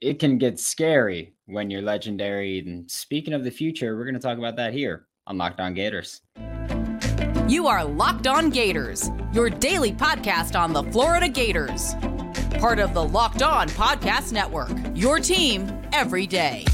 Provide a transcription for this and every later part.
it can get scary when you're legendary. And speaking of the future, we're going to talk about that here on Locked On Gators. You are Locked On Gators, your daily podcast on the Florida Gators. Part of the Locked On Podcast Network, your team every day.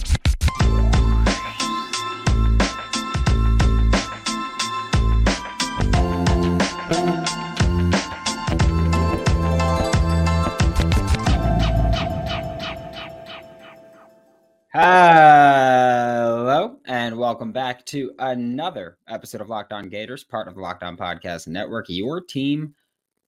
Hello, and welcome back to another episode of Locked On Gators, part of the Locked On Podcast Network, your team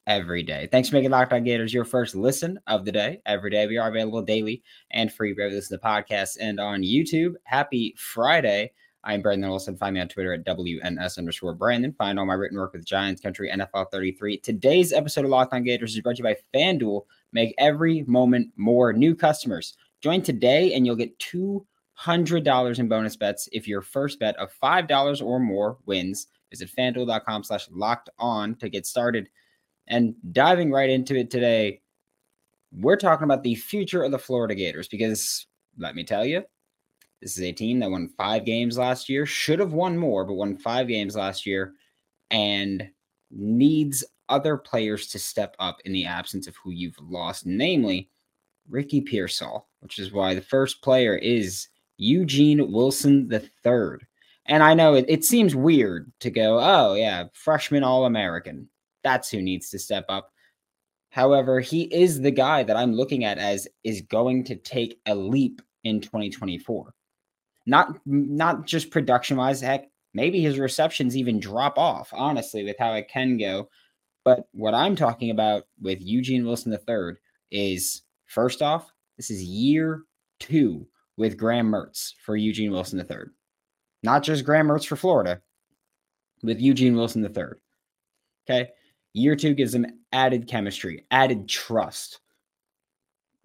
every day. Thanks for making Locked On Gators your first listen of the day. Every day, we are available daily and free wherever you listen to podcasts and on YouTube. Happy Friday. I'm Brandon Olsen. Find me on Twitter at WNS underscore Brandon. Find all my written work with Giants Country NFL 33. Today's episode of Locked On Gators is brought to you by FanDuel. Make every moment more. New customers Join today and you'll get $200 in bonus bets if your first bet of $5 or more wins. Visit fanduel.com slash locked on to get started. And diving right into it today, we're talking about the future of the Florida Gators because let me tell you, this is a team that won five games last year, should have won more, but won five games last year and needs other players to step up in the absence of who you've lost, namely Ricky Pearsall, which is why the first player is Eugene Wilson III. And I know it, it seems weird to go, oh, yeah, freshman All American. That's who needs to step up. However, he is the guy that I'm looking at as is going to take a leap in 2024. Not not just production wise, heck, maybe his receptions even drop off, honestly, with how it can go. But what I'm talking about with Eugene Wilson III is First off, this is year two with Graham Mertz for Eugene Wilson III. Not just Graham Mertz for Florida, with Eugene Wilson III. Okay. Year two gives him added chemistry, added trust,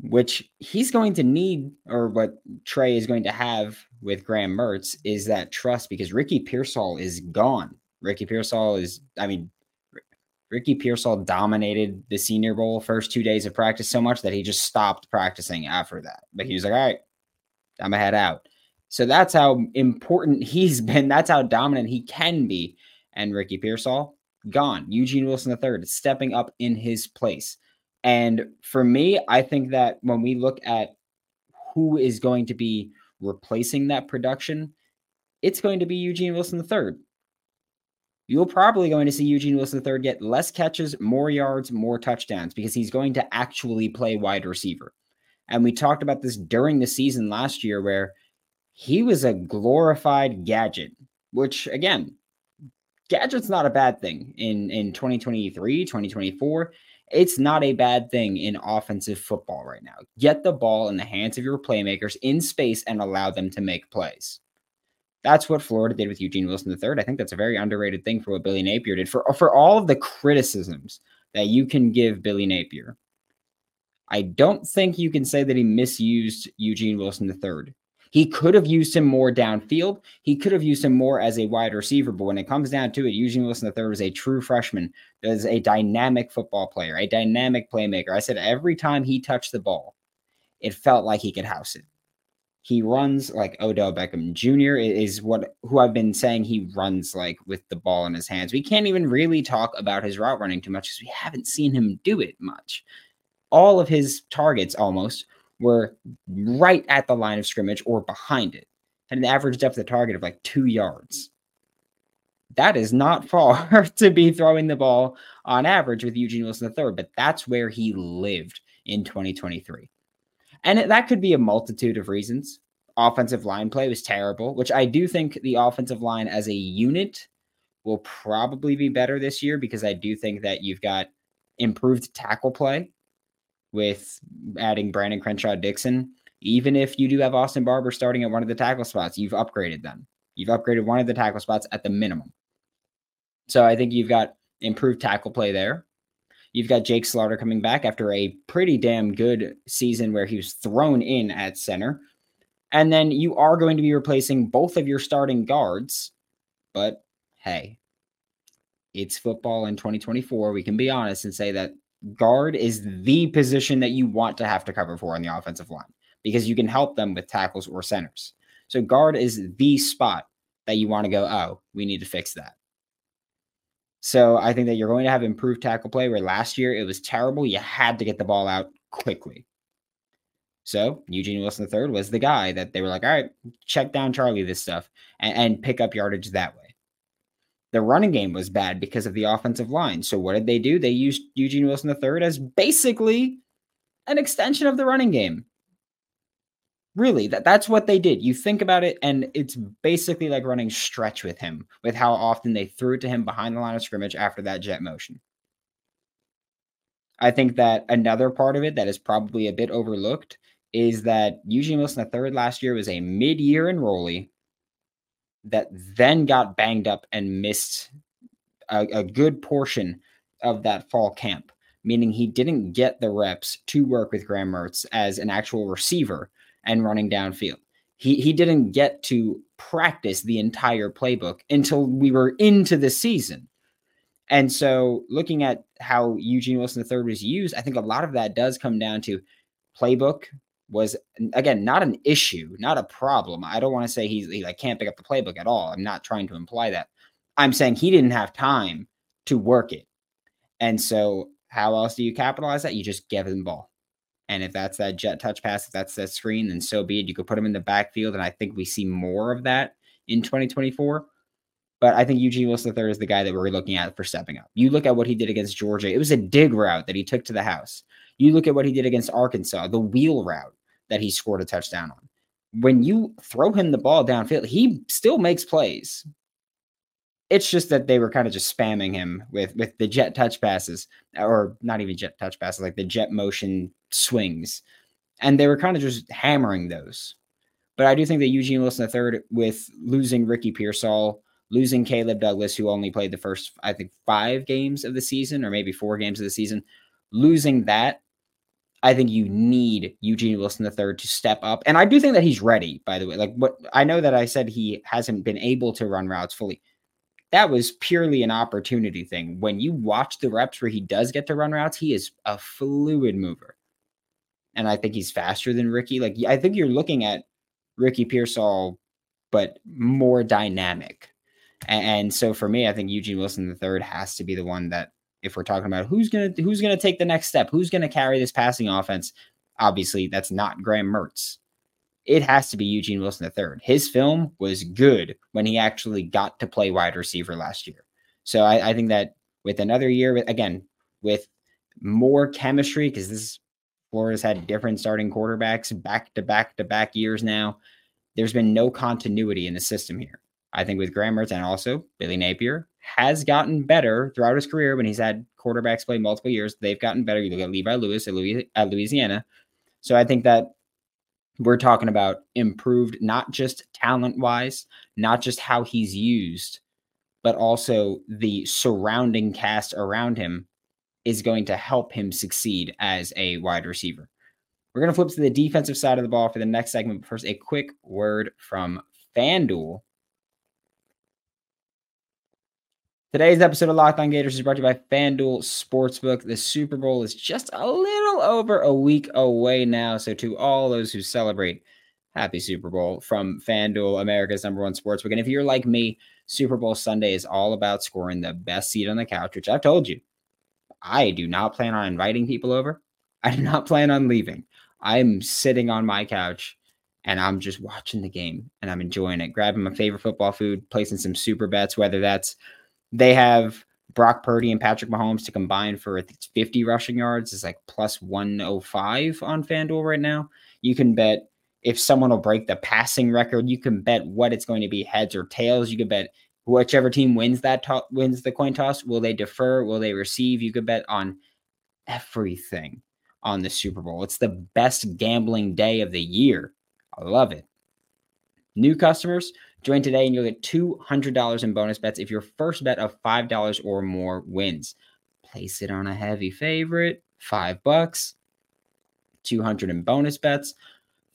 which he's going to need, or what Trey is going to have with Graham Mertz is that trust because Ricky Pearsall is gone. Ricky Pearsall is, I mean, Ricky Pearsall dominated the Senior Bowl first two days of practice so much that he just stopped practicing after that. But he was like, all right, I'm gonna head out. So that's how important he's been. That's how dominant he can be. And Ricky Pearsall, gone. Eugene Wilson III stepping up in his place. And for me, I think that when we look at who is going to be replacing that production, it's going to be Eugene Wilson III you're probably going to see Eugene Wilson III get less catches, more yards, more touchdowns because he's going to actually play wide receiver. And we talked about this during the season last year where he was a glorified gadget, which again, gadget's not a bad thing in, in 2023, 2024. It's not a bad thing in offensive football right now. Get the ball in the hands of your playmakers in space and allow them to make plays. That's what Florida did with Eugene Wilson III. I think that's a very underrated thing for what Billy Napier did. For for all of the criticisms that you can give Billy Napier, I don't think you can say that he misused Eugene Wilson III. He could have used him more downfield. He could have used him more as a wide receiver. But when it comes down to it, Eugene Wilson III was a true freshman, is a dynamic football player, a dynamic playmaker. I said every time he touched the ball, it felt like he could house it. He runs like Odell Beckham Jr. is what who I've been saying he runs like with the ball in his hands. We can't even really talk about his route running too much because we haven't seen him do it much. All of his targets almost were right at the line of scrimmage or behind it. Had an average depth of target of like two yards. That is not far to be throwing the ball on average with Eugene Wilson III, but that's where he lived in 2023. And that could be a multitude of reasons. Offensive line play was terrible, which I do think the offensive line as a unit will probably be better this year because I do think that you've got improved tackle play with adding Brandon Crenshaw-Dickson. Even if you do have Austin Barber starting at one of the tackle spots, you've upgraded them. You've upgraded one of the tackle spots at the minimum. So I think you've got improved tackle play there. You've got Jake Slaughter coming back after a pretty damn good season where he was thrown in at center. And then you are going to be replacing both of your starting guards. But hey, it's football in 2024. We can be honest and say that guard is the position that you want to have to cover for on the offensive line. because you can help them with tackles or centers. So guard is the spot that you want to go, oh, we need to fix that. So I think that you're going to have improved tackle play where last year it was terrible. You had to get the ball out quickly. So Eugene Wilson III was the guy that they were like, all right, check down Charlie this stuff and, and pick up yardage that way. The running game was bad because of the offensive line. So what did they do? They used Eugene Wilson III as basically an extension of the running game. Really, that, that's what they did. You think about it, and it's basically like running stretch with him, with how often they threw it to him behind the line of scrimmage after that jet motion. I think that another part of it that is probably a bit overlooked is that Eugene Wilson III last year was a mid year enrollee that then got banged up and missed a, a good portion of that fall camp, meaning he didn't get the reps to work with Graham Mertz as an actual receiver and running downfield. He, he didn't get to practice the entire playbook until we were into the season. And so, looking at how Eugene Wilson III was used, I think a lot of that does come down to playbook was again not an issue, not a problem. I don't want to say he's he like can't pick up the playbook at all. I'm not trying to imply that. I'm saying he didn't have time to work it. And so how else do you capitalize that? You just give him the ball. And if that's that jet touch pass, if that's that screen, then so be it. You could put him in the backfield, and I think we see more of that in 2024. But I think Eugene Wilson III is the guy that we're looking at for stepping up. You look at what he did against Georgia. It was a dig route that he took to the house. You look at what he did against Arkansas, the wheel route that he scored a touchdown on. When you throw him the ball downfield, he still makes plays. It's just that they were kind of just spamming him with with the jet touch passes, or not even jet touch passes, like the jet motion swings, and they were kind of just hammering those. But I do think that Eugene Wilson III, with losing Ricky Pearsall, losing Caleb Douglas, who only played the first, I think, five games of the season, or maybe four games of the season, losing that I think you need Eugene Wilson III to step up. And I do think that he's ready, by the way. Like what I know that I said he hasn't been able to run routes fully. That was purely an opportunity thing. When you watch the reps where he does get to run routes, he is a fluid mover. And I think he's faster than Ricky. Like I think you're looking at Ricky Pearsall, but more dynamic. And, so for me, I think Eugene Wilson III has to be the one that if we're talking about who's gonna who's gonna take the next step, who's gonna carry this passing offense, obviously that's not Graham Mertz. It has to be Eugene Wilson III. His film was good when he actually got to play wide receiver last year. So I, I think that with another year, again, with more chemistry, because this Florida's had different starting quarterbacks back to back to back years now. There's been no continuity in the system here. I think with Graham and also Billy Napier has gotten better throughout his career when he's had quarterbacks play multiple years. They've gotten better. You look at Levi Lewis at Louisiana. So I think that we're talking about improved, not just talent wise, not just how he's used, but also the surrounding cast around him is going to help him succeed as a wide receiver. We're going to flip to the defensive side of the ball for the next segment. First, a quick word from FanDuel. Today's episode of Locked On Gators is brought to you by FanDuel Sportsbook. The Super Bowl is just a little over a week away now. So, to all those who celebrate, happy Super Bowl from FanDuel, America's number one sportsbook. And if you're like me, Super Bowl Sunday is all about scoring the best seat on the couch, which I've told you. I do not plan on inviting people over. I do not plan on leaving. I'm sitting on my couch and I'm just watching the game and I'm enjoying it, grabbing my favorite football food, placing some super bets, whether that's they have Brock Purdy and Patrick Mahomes to combine for 50 rushing yards is like plus 105 on FanDuel right now. You can bet if someone will break the passing record, you can bet what it's going to be heads or tails. You can bet whichever team wins that to- wins the coin toss. Will they defer? Will they receive? You could bet on everything on the Super Bowl. It's the best gambling day of the year. I love it. New customers, Join today and you'll get $200 in bonus bets if your first bet of $5 or more wins. Place it on a heavy favorite, 5 bucks, 200 in bonus bets.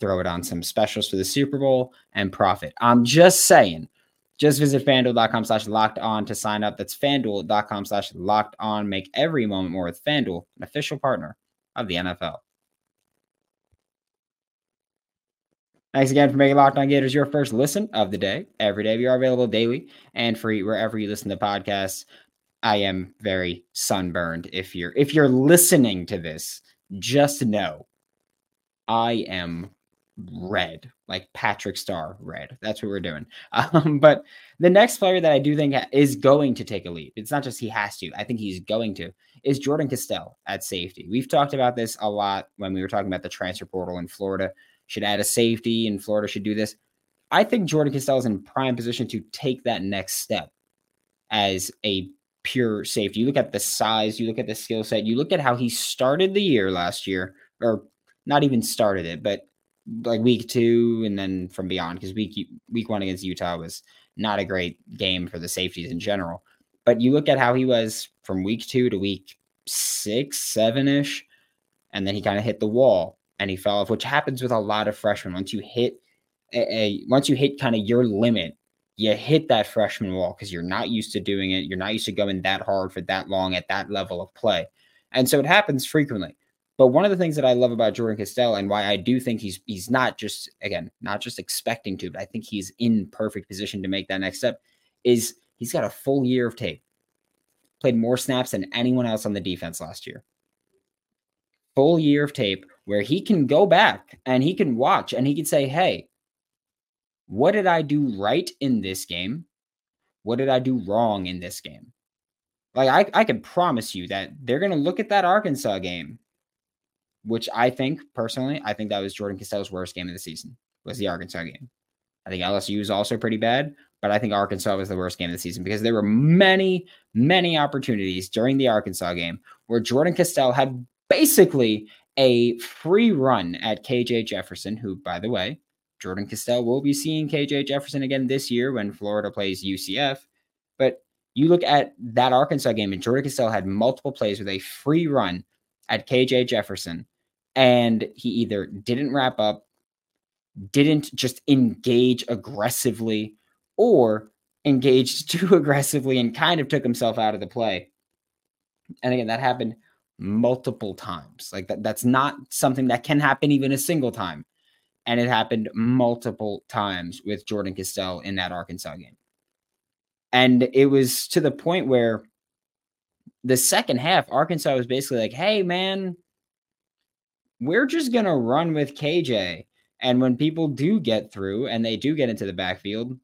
Throw it on some specials for the Super Bowl and profit. I'm just saying. Just visit fanduel.com slash locked on to sign up. That's fanduel.com slash locked on. Make every moment more with Fanduel, an official partner of the NFL. Thanks again for making Locked On Gators your first listen of the day. Every day we are available daily and free wherever you listen to podcasts. I am very sunburned. If you're if you're listening to this, just know I am red, like Patrick Star red. That's what we're doing. Um, but the next player that I do think is going to take a leap, it's not just he has to, I think he's going to, is Jordan Castell at safety. We've talked about this a lot when we were talking about the transfer portal in Florida. Should add a safety, and Florida should do this. I think Jordan Castell is in prime position to take that next step as a pure safety. You look at the size, you look at the skill set, you look at how he started the year last year, or not even started it, but like week two and then from beyond because week week one against Utah was not a great game for the safeties in general. But you look at how he was from week two to week six, seven ish, and then he kind of hit the wall and he fell off, which happens with a lot of freshmen. Once you hit a, a once you hit kind of your limit, you hit that freshman wall because you're not used to doing it. You're not used to going that hard for that long at that level of play. And so it happens frequently. But one of the things that I love about Jordan Castell and why I do think he's he's not just again not just expecting to, but I think he's in perfect position to make that next step is he's got a full year of tape. Played more snaps than anyone else on the defense last year. Full year of tape where he can go back and he can watch and he can say, "Hey, what did I do right in this game? What did I do wrong in this game?" Like I, I can promise you that they're to look at that Arkansas game which I think personally, I think that was Jordan Castell's worst game of the season was the Arkansas game. I think LSU is also pretty bad, but I think Arkansas was the worst game of the season because there were many, many opportunities during the Arkansas game where Jordan Castell had basically a free run at KJ Jefferson, who, by the way, Jordan Castell will be seeing KJ Jefferson again this year when Florida plays UCF. But you look at that Arkansas game, and Jordan Castell had multiple plays with a free run at KJ Jefferson, and he either didn't wrap up, didn't just engage aggressively, or engaged too aggressively and kind of took himself out of the play. And again, that happened multiple times. Like that, that's not something that can happen even a single time. And it happened multiple times with Jordan Castell in that Arkansas game. And it was to the point where the second half, Arkansas was basically like, hey, man, we're just going to run with KJ. And when people do get through and they do get into the backfield,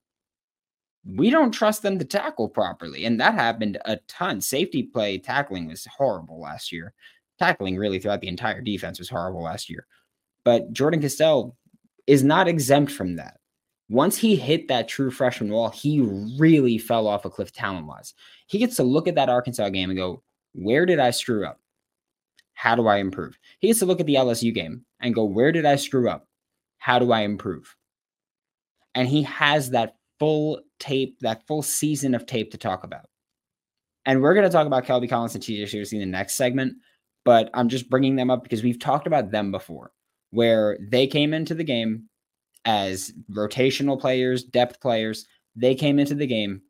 we don't trust them to tackle properly. And that happened a ton. Safety play tackling was horrible last year. Tackling really throughout the entire defense was horrible last year. But Jordan Castell is not exempt from that once he hit that true freshman wall, he really fell off a cliff talent wise. He gets to look at that Arkansas game and go, where did I screw up? How do I improve? He gets to look at the LSU game and go, where did I screw up? How do I improve? And he has that full tape, that full season of tape to talk about. And we're going to talk about Kelby Collins and TJ Searcy in the next segment, but I'm just bringing them up because we've talked about them before, where they came into the game as rotational players, depth players. They came into the game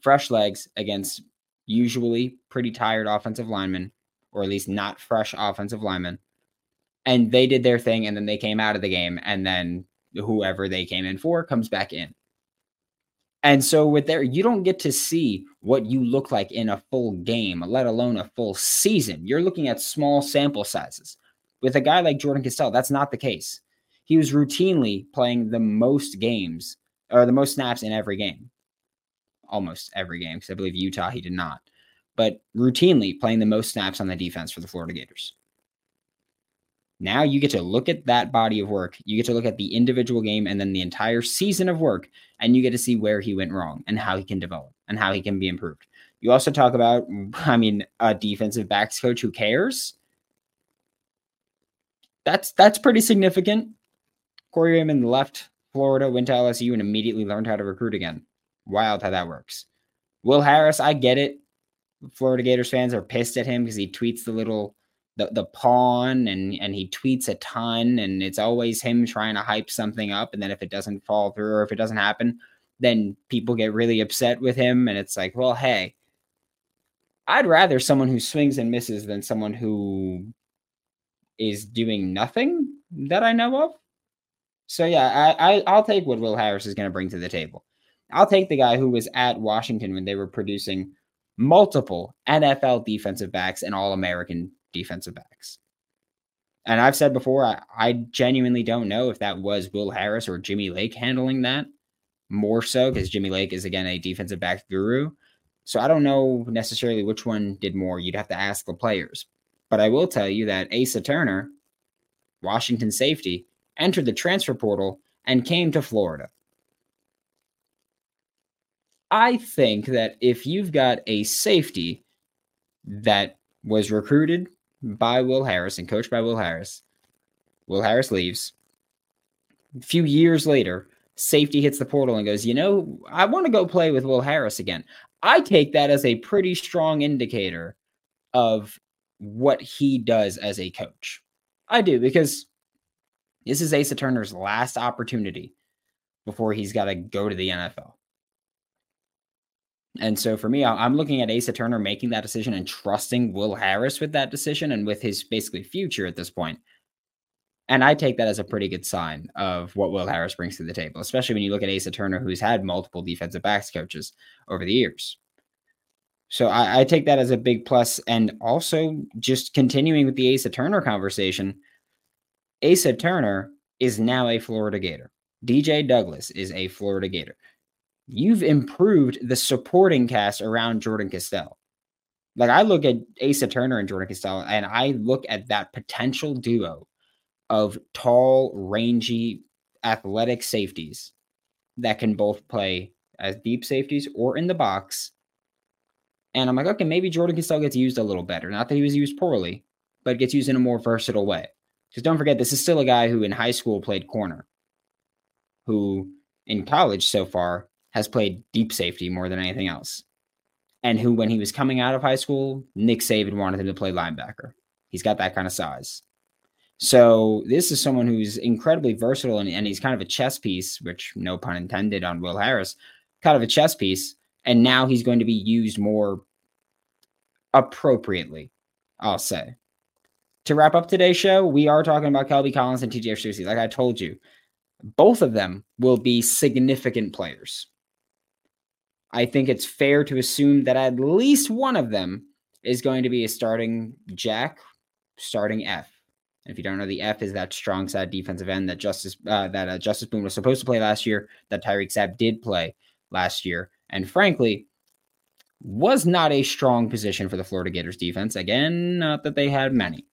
fresh legs against usually pretty tired offensive linemen, or at least not fresh offensive linemen. And they did their thing, and then they came out of the game, and then whoever they came in for comes back in. And so with there, you don't get to see what you look like in a full game, let alone a full season. You're looking at small sample sizes. With a guy like Jordan Castell, that's not the case he was routinely playing the most games or the most snaps in every game. Almost every game, because I believe Utah he did not. But routinely playing the most snaps on the defense for the Florida Gators. Now you get to look at that body of work. You get to look at the individual game and then the entire season of work, and you get to see where he went wrong and how he can develop and how he can be improved. You also talk about, I mean, a defensive backs coach who cares. That's that's pretty significant. Corey Raymond left Florida, went to LSU, and immediately learned how to recruit again. Wild how that works. Will Harris, I get it. Florida Gators fans are pissed at him because he tweets the little the, the pawn and and he tweets a ton and it's always him trying to hype something up and then if it doesn't fall through or if it doesn't happen then people get really upset with him and it's like well hey I'd rather someone who swings and misses than someone who is doing nothing that I know of So yeah, I, I I'll take what Will Harris is going to bring to the table. I'll take the guy who was at Washington when they were producing multiple NFL defensive backs and All American defensive backs. And I've said before, I, I, genuinely don't know if that was Will Harris or Jimmy Lake handling that more so because Jimmy Lake is, again, a defensive back guru. So I don't know necessarily which one did more. You'd have to ask the players. But I will tell you that Asa Turner, Washington safety, entered the transfer portal and came to Florida. I think that if you've got a safety that was recruited by Will Harris and coached by Will Harris, Will Harris leaves. A few years later, safety hits the portal and goes, You know, I want to go play with Will Harris again. I take that as a pretty strong indicator of what he does as a coach. I do because this is Asa Turner's last opportunity before he's got to go to the NFL. And so for me, I'm looking at Asa Turner making that decision and trusting Will Harris with that decision and with his basically future at this point. And I take that as a pretty good sign of what Will Harris brings to the table, especially when you look at Asa Turner, who's had multiple defensive backs coaches over the years. So I, I take that as a big plus. And also, just continuing with the Asa Turner conversation, Asa Turner is now a Florida Gator. DJ Douglas is a Florida Gator you've improved the supporting cast around Jordan Castell. Like I look at Asa Turner and Jordan Castell, and I look at that potential duo of tall, rangy, athletic safeties that can both play as deep safeties or in the box. And I'm like, okay, maybe Jordan Castell gets used a little better. Not that he was used poorly, but gets used in a more versatile way. Because don't forget, this is still a guy who in high school played corner, who in college so far has played deep safety more than anything else. And who, when he was coming out of high school, Nick Saban wanted him to play linebacker. He's got that kind of size. So this is someone who's incredibly versatile and, and he's kind of a chess piece, which no pun intended on Will Harris, kind of a chess piece. And now he's going to be used more appropriately, I'll say. To wrap up today's show, we are talking about Kelby Collins and TJ Searcy. Like I told you, both of them will be significant players. I think it's fair to assume that at least one of them is going to be a starting Jack, starting F. And if you don't know, the F is that strong side defensive end that Justice uh, that uh, Justus Boone was supposed to play last year, that Tyreak Sapp did play last year, and frankly, was not a strong position for the Florida Gators defense. Again, not that they had many.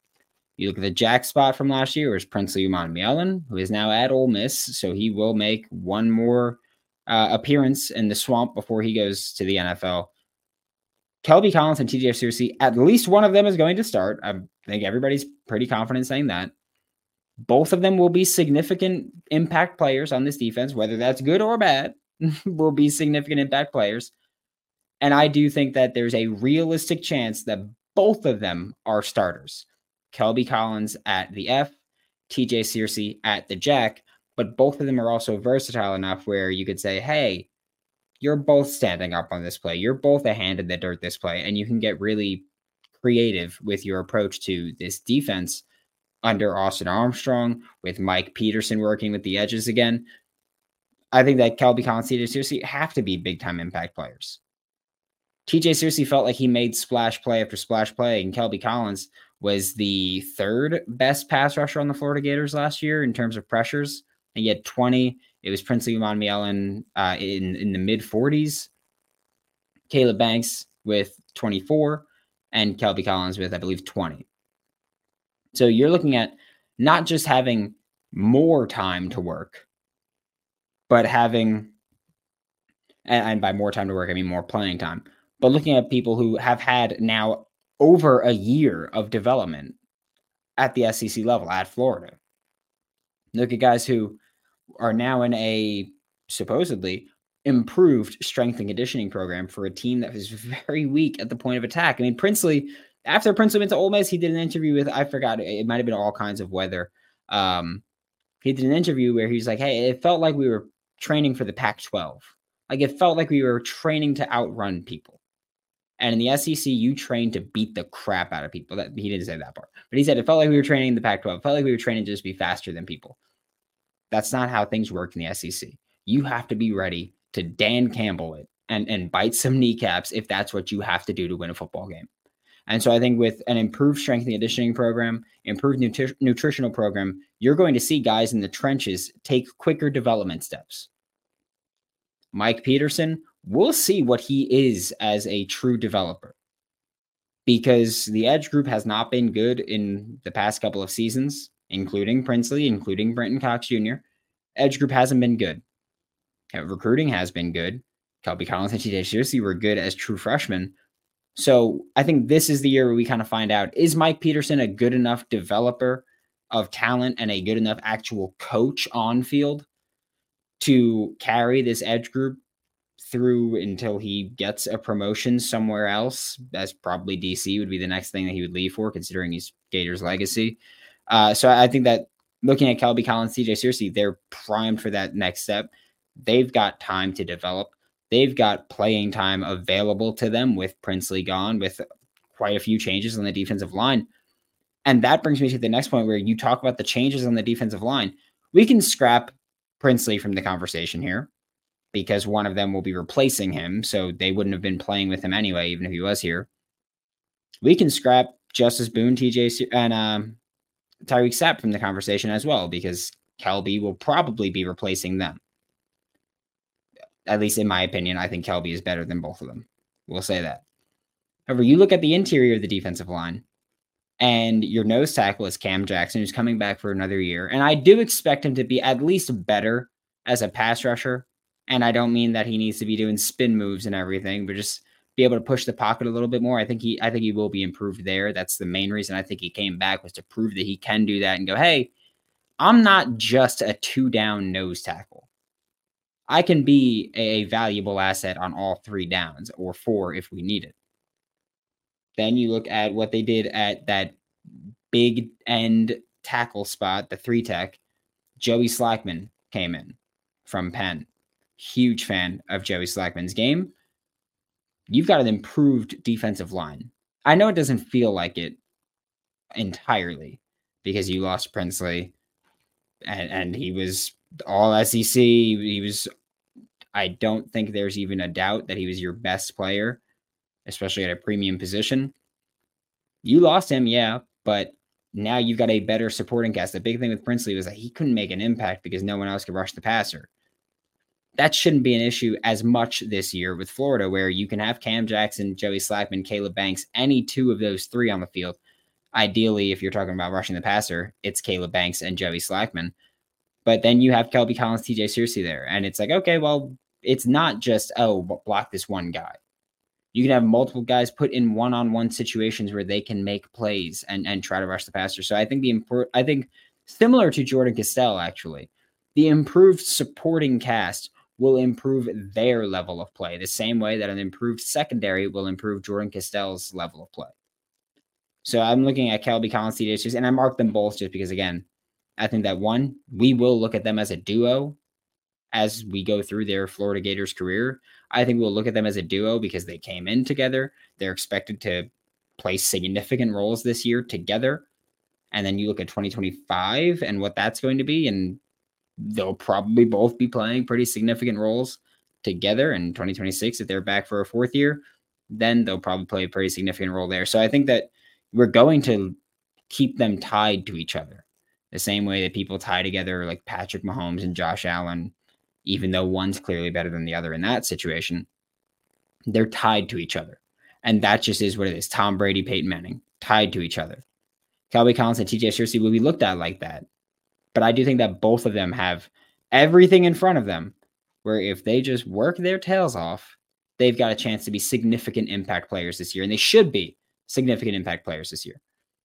You look at the Jack spot from last year, was Princely Umanmielen, who is now at Ole Miss, so he will make one more uh, appearance in the swamp before he goes to the NFL. Kelby Collins and TJ Searcy, at least one of them is going to start. I think everybody's pretty confident saying that. Both of them will be significant impact players on this defense, whether that's good or bad, will be significant impact players. And I do think that there's a realistic chance that both of them are starters. Kelby Collins at the F, TJ Searcy at the Jack but both of them are also versatile enough where you could say, hey, you're both standing up on this play. You're both a hand in the dirt this play, and you can get really creative with your approach to this defense under Austin Armstrong, with Mike Peterson working with the edges again. I think that Kelby Collins and Searcy have to be big time impact players. TJ Searcy felt like he made splash play after splash play, and Kelby Collins was the third best pass rusher on the Florida Gators last year in terms of pressures he had 20. It was Princely Umanmielen uh, in, in the mid 40s. Caleb Banks with 24 and Kelby Collins with, I believe, 20. So you're looking at not just having more time to work, but having, and by more time to work, I mean more playing time, but looking at people who have had now over a year of development at the SEC level at Florida. Look at guys who are now in a supposedly improved strength and conditioning program for a team that was very weak at the point of attack. I mean, Princely, after Princely went to Ole Miss, he did an interview with, I forgot, it might have been all kinds of weather. Um, he did an interview where he's like, hey, it felt like we were training for the Pac 12. Like it felt like we were training to outrun people. And in the SEC, you train to beat the crap out of people. That he didn't say that part, but he said it felt like we were training the Pac-12. It felt like we were training to just be faster than people That's not how things work in the SEC. You have to be ready to Dan Campbell it and, and bite some kneecaps if that's what you have to do to win a football game. And so I think with an improved strength and conditioning program, improved nutri- nutritional program, you're going to see guys in the trenches take quicker development steps. Mike Peterson, we'll see what he is as a true developer because the edge group has not been good in the past couple of seasons, including Princely, including Brenton Cox Jr. Edge group hasn't been good. Uh, recruiting has been good. Kelby Collins and TJ Searcy were good as true freshmen. So I think this is the year where we kind of find out is Mike Peterson a good enough developer of talent and a good enough actual coach on field to carry this edge group through until he gets a promotion somewhere else. As probably DC would be the next thing that he would leave for, considering he's Gators' legacy. Uh, so I think that looking at Kelby Collins, TJ Searcy, they're primed for that next step. They've got time to develop. They've got playing time available to them with Princely gone, with quite a few changes on the defensive line. And that brings me to the next point where you talk about the changes on the defensive line. We can scrap Princely from the conversation here because one of them will be replacing him. So they wouldn't have been playing with him anyway, even if he was here. We can scrap Justus Boone, TJ, and um, Tyreak Sapp from the conversation as well, because Kelby will probably be replacing them. At least in my opinion, I think Kelby is better than both of them. We'll say that. However, you look at the interior of the defensive line, and your nose tackle is Cam Jackson, who's coming back for another year. And I do expect him to be at least better as a pass rusher and I don't mean that he needs to be doing spin moves and everything, but just be able to push the pocket a little bit more. I think he I think he will be improved there. That's the main reason I think he came back was to prove that he can do that and go, "Hey, I'm not just a two down nose tackle. I can be a valuable asset on all three downs or four if we need it." Then you look at what they did at that big end tackle spot, the three tech. Joey Slackman came in from Penn huge fan of Joey Slackman's game. You've got an improved defensive line. I know it doesn't feel like it entirely because you lost Princely and, and he was all SEC. He was, I don't think there's even a doubt that he was your best player, especially at a premium position. You lost him, yeah, but now you've got a better supporting cast. The big thing with Princely was that he couldn't make an impact because no one else could rush the passer that shouldn't be an issue as much this year with Florida, where you can have Cam Jackson, Joey Slackman, Caleb Banks, any two of those three on the field. Ideally, if you're talking about rushing the passer, it's Caleb Banks and Joey Slackman. But then you have Kelby Collins, TJ Searcy there. And it's like, okay, well, it's not just, oh, block this one guy. You can have multiple guys put in one-on-one situations where they can make plays and, and try to rush the passer. So I think the import I think similar to Jordan Castell, actually, the improved supporting cast will improve their level of play the same way that an improved secondary will improve Jordan Castell's level of play. So I'm looking at Kelby Collins, TJ and I mark them both just because, again, I think that one, we will look at them as a duo as we go through their Florida Gators career. I think we'll look at them as a duo because they came in together. They're expected to play significant roles this year together. And then you look at 2025 and what that's going to be, and they'll probably both be playing pretty significant roles together in 2026 if they're back for a fourth year then they'll probably play a pretty significant role there. So i think that we're going to keep them tied to each other the same way that people tie together like patrick mahomes and josh allen even though one's clearly better than the other in that situation. They're tied to each other and that just is what it is. Tom brady peyton manning tied to each other. Kelby Collins and TJ Searcy will be looked at like that but I do think that both of them have everything in front of them where if they just work their tails off, they've got a chance to be significant impact players this year. And they should be significant impact players this year.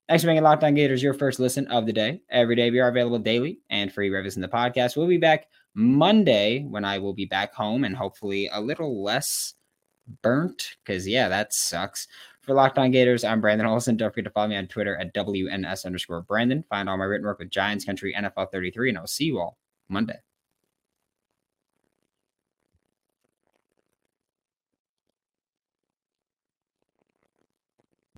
Thanks for making Locked On Gators your first listen of the day. Every day we are available daily and free reviews in the podcast. We'll be back Monday when I will be back home and hopefully a little less burnt because, yeah, that sucks. For Locked On Gators, I'm Brandon Olsen. Don't forget to follow me on Twitter at WNS underscore Brandon. Find all my written work with Giants Country NFL 33, and I'll see you all Monday.